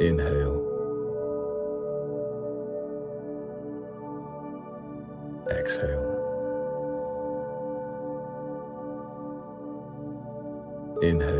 Inhale. Exhale. Inhale.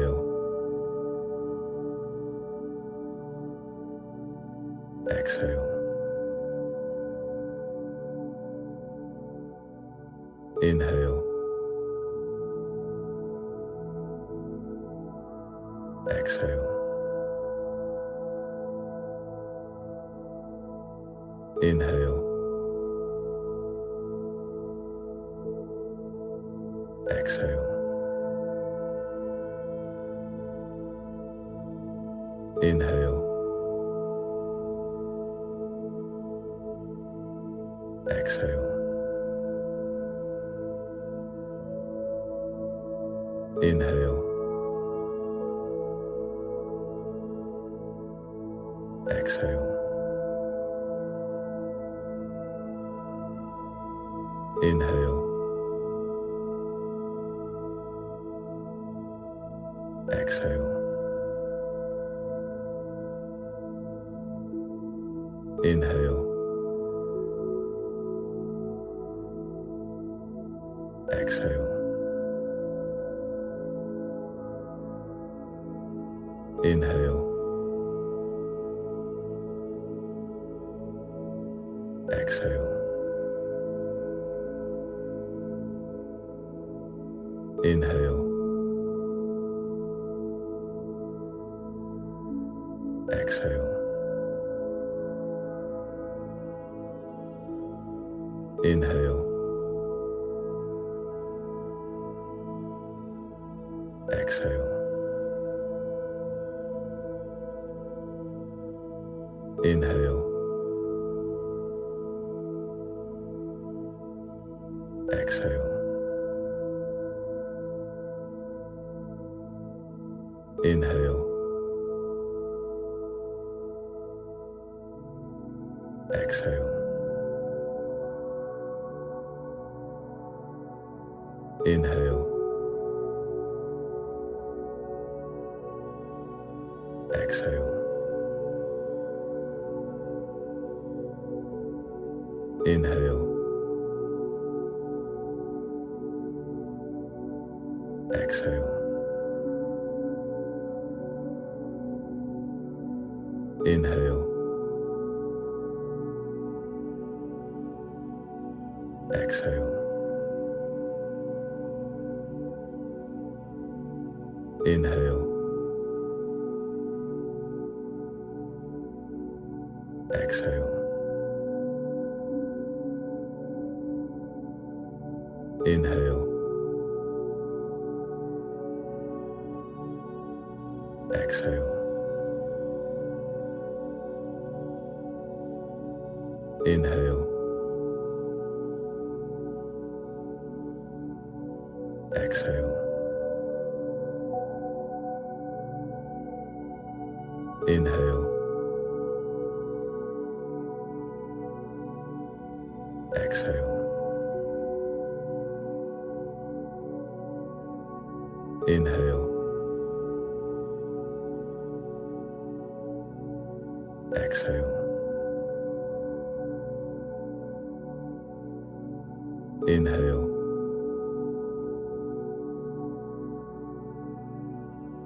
Inhale. Exhale.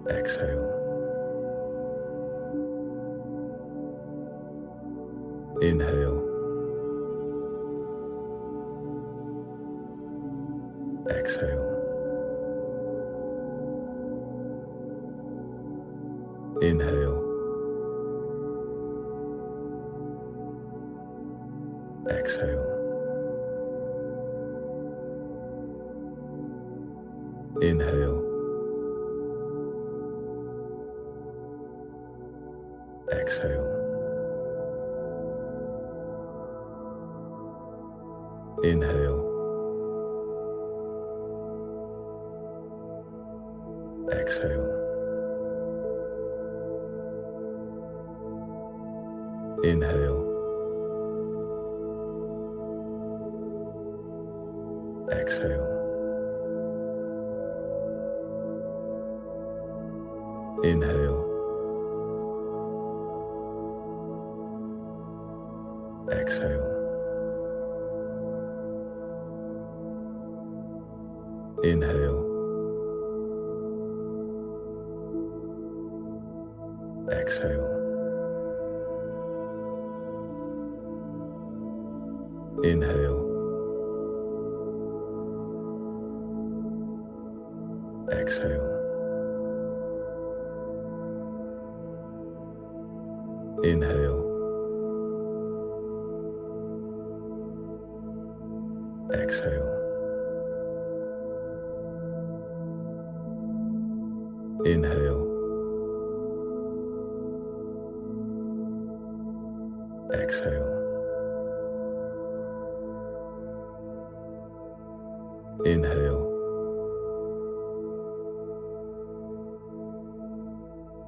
Exhale. Inhale.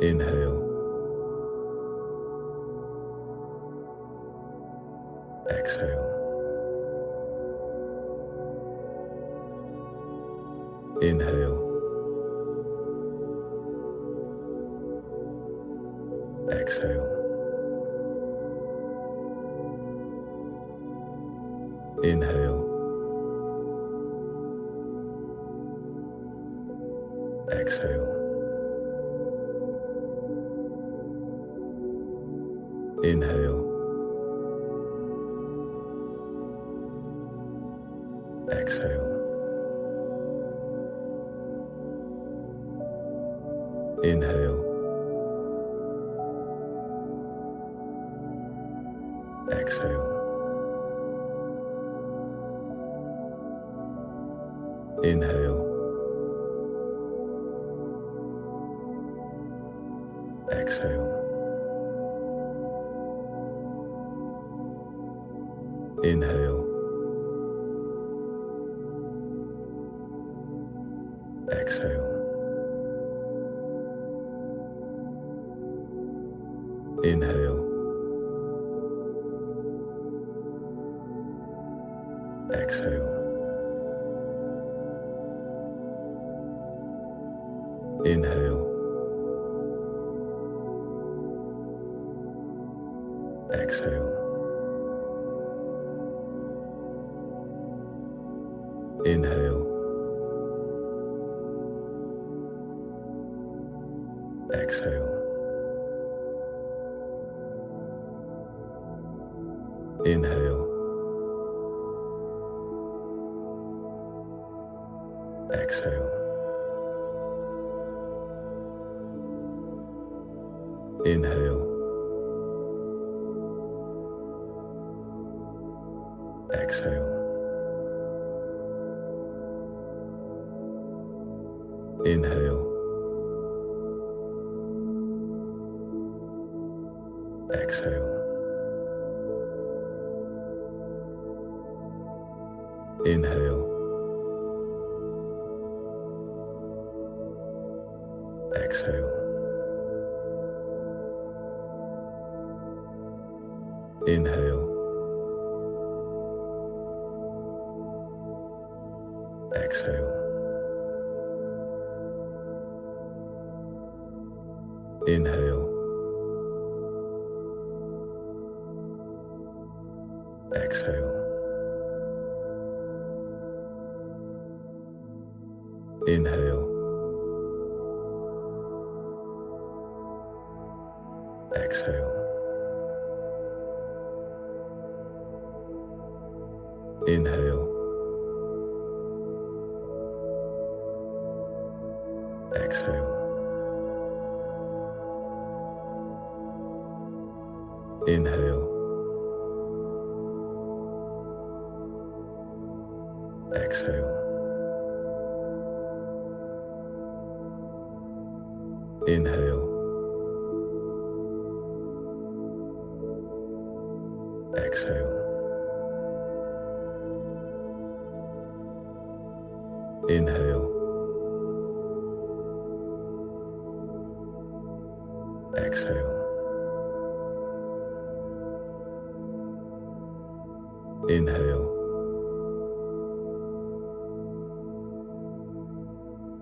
Inhale. Exhale. Exhale. Inhale. Exhale.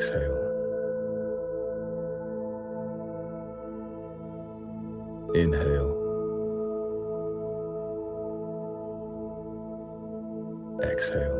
exhale. Inhale. Exhale.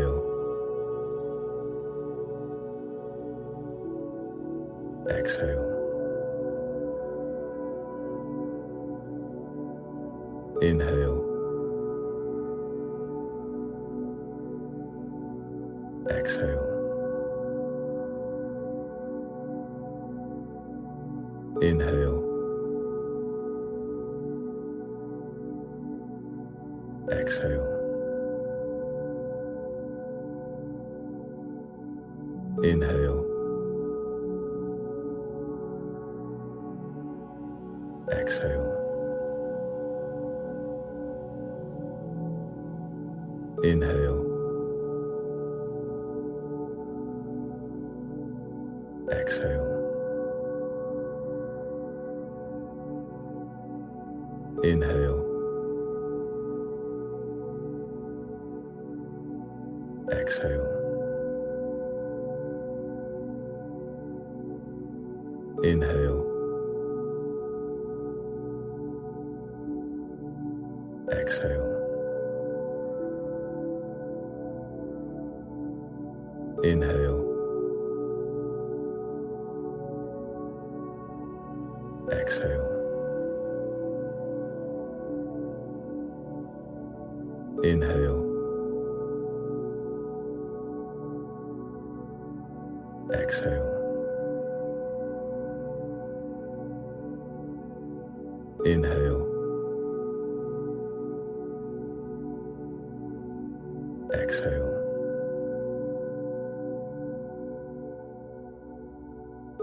Exhale.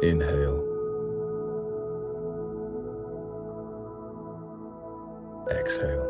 Inhale. Exhale.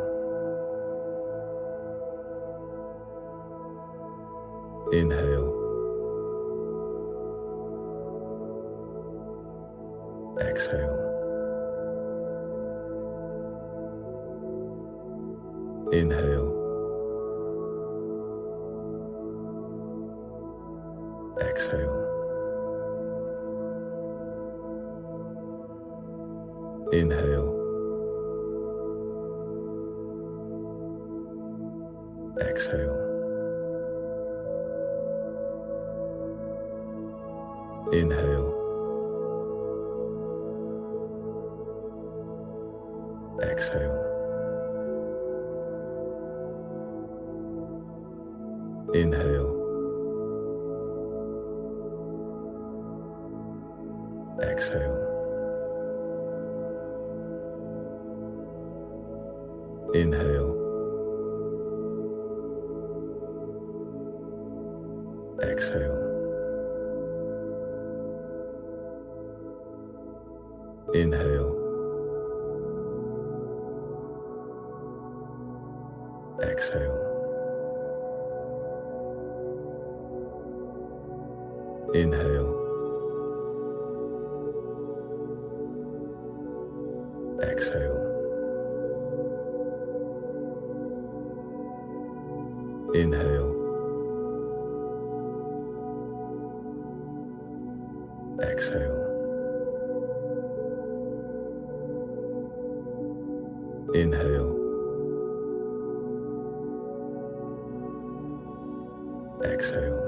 Inhale. Exhale.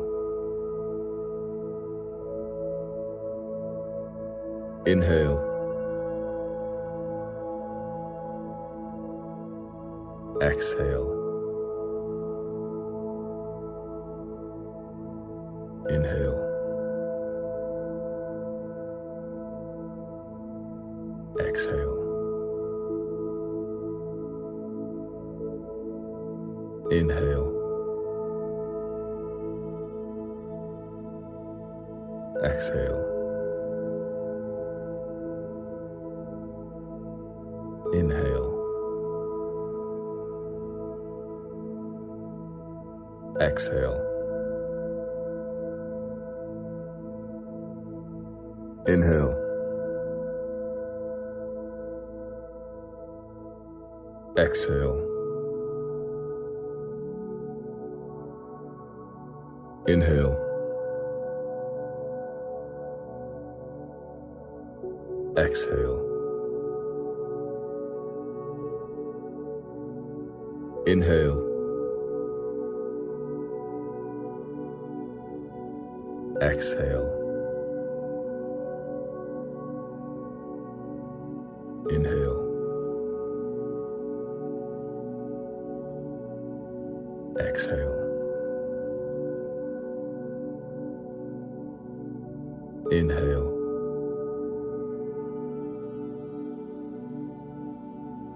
Inhale. Exhale. exhale. Exhale. Inhale.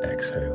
Exhale.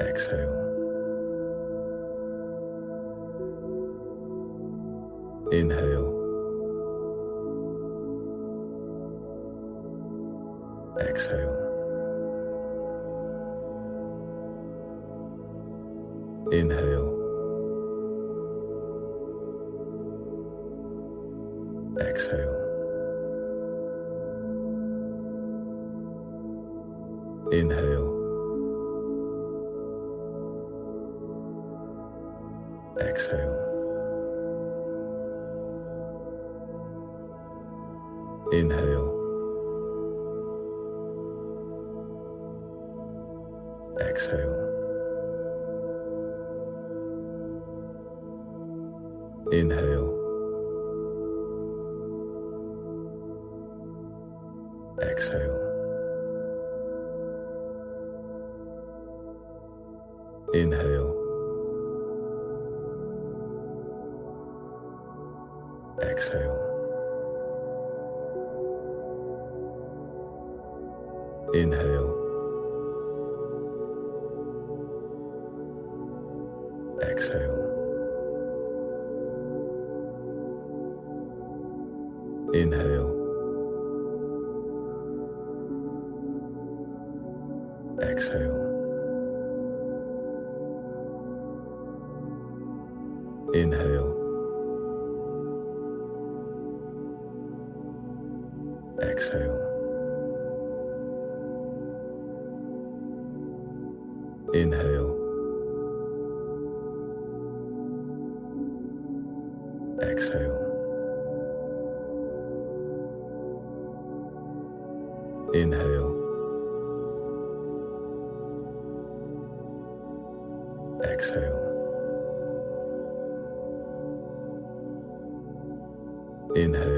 Exhale. Inhale. Inhale. Exhale. Inhale.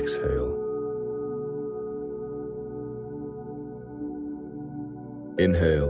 exhale. Inhale.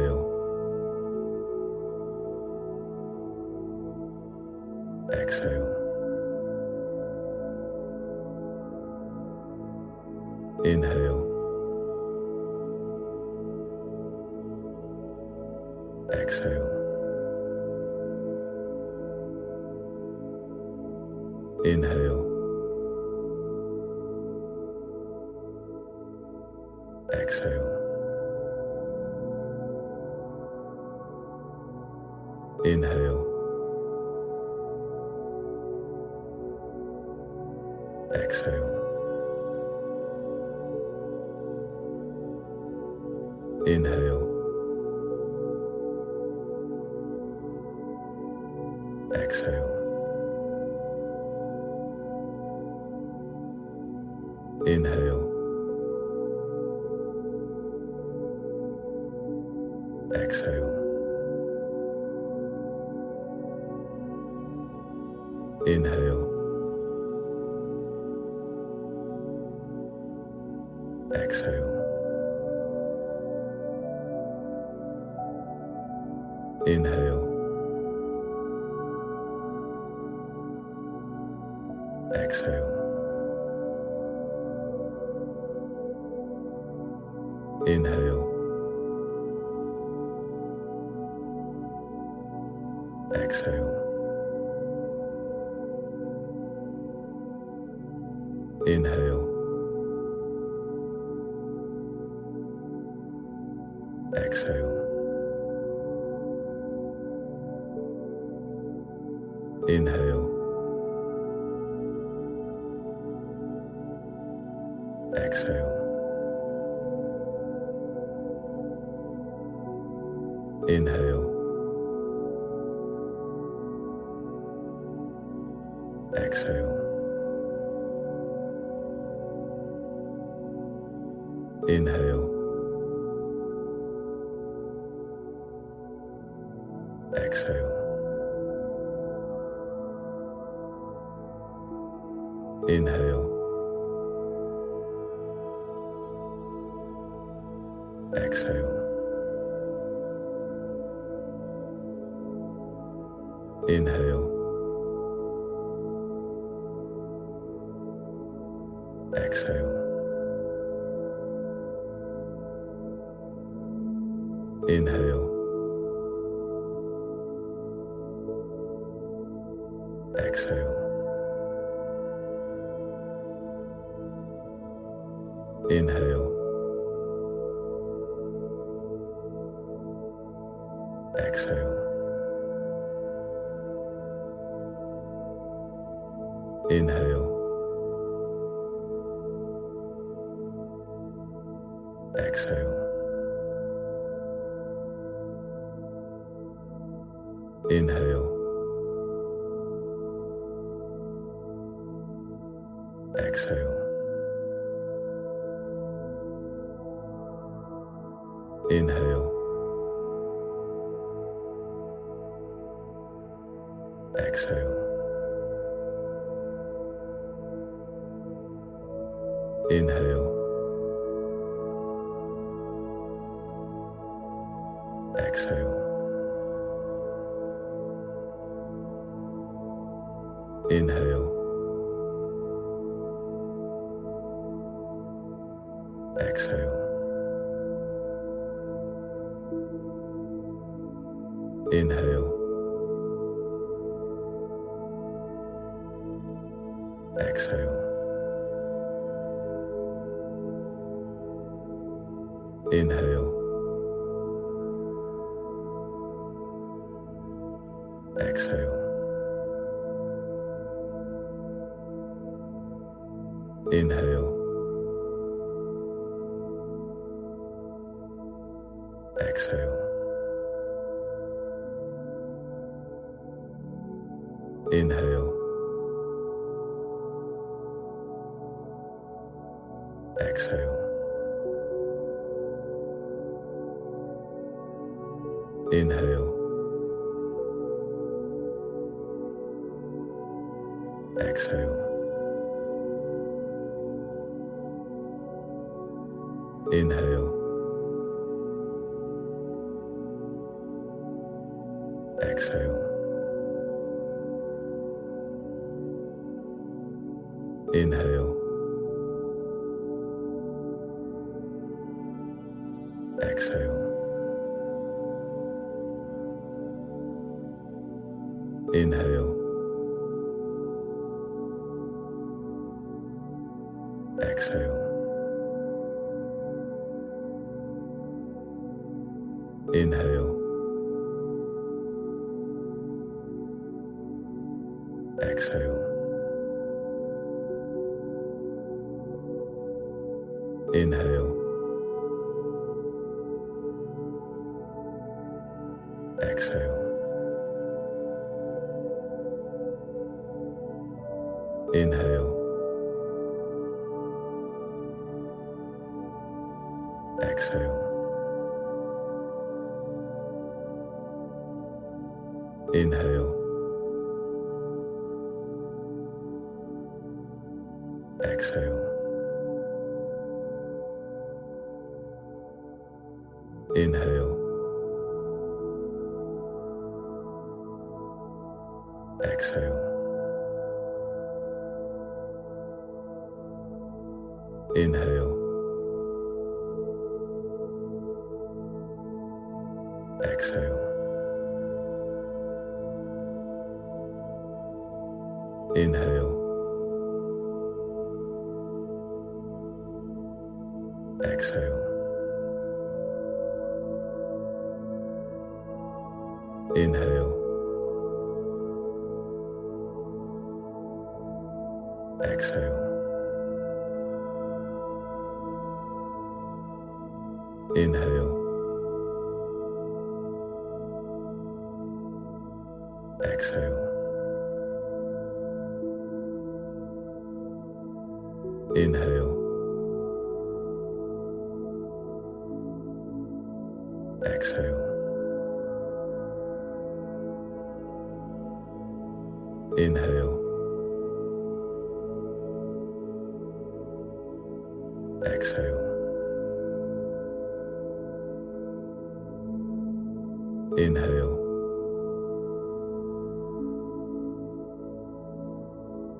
Exhale. Inhale. Inhale. Exhale. Inhale. Exhale. Inhale.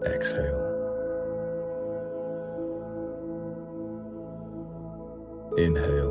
Exhale. Inhale.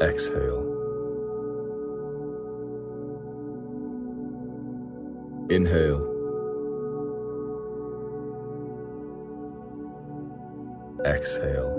exhale. Inhale. Exhale.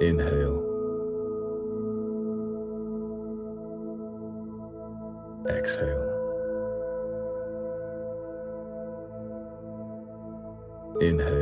Inhale. Exhale. Inhale.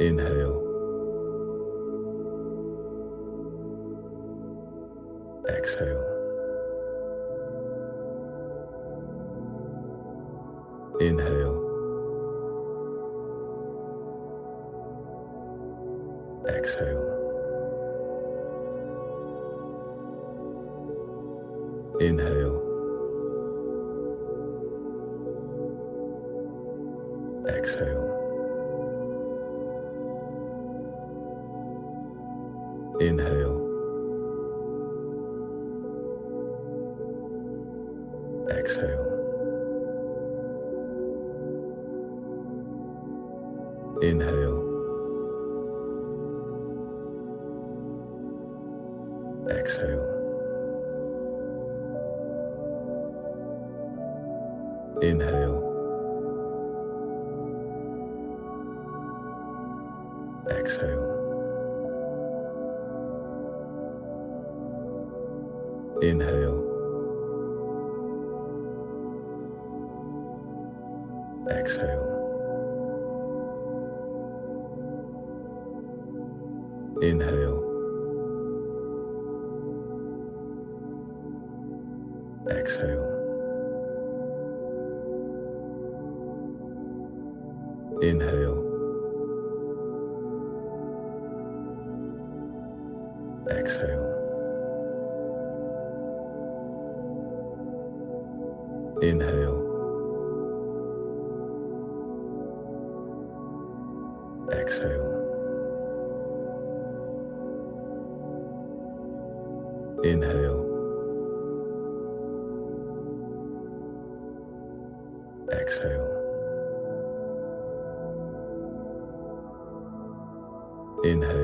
Inhale. Exhale. Exhale. Inhale.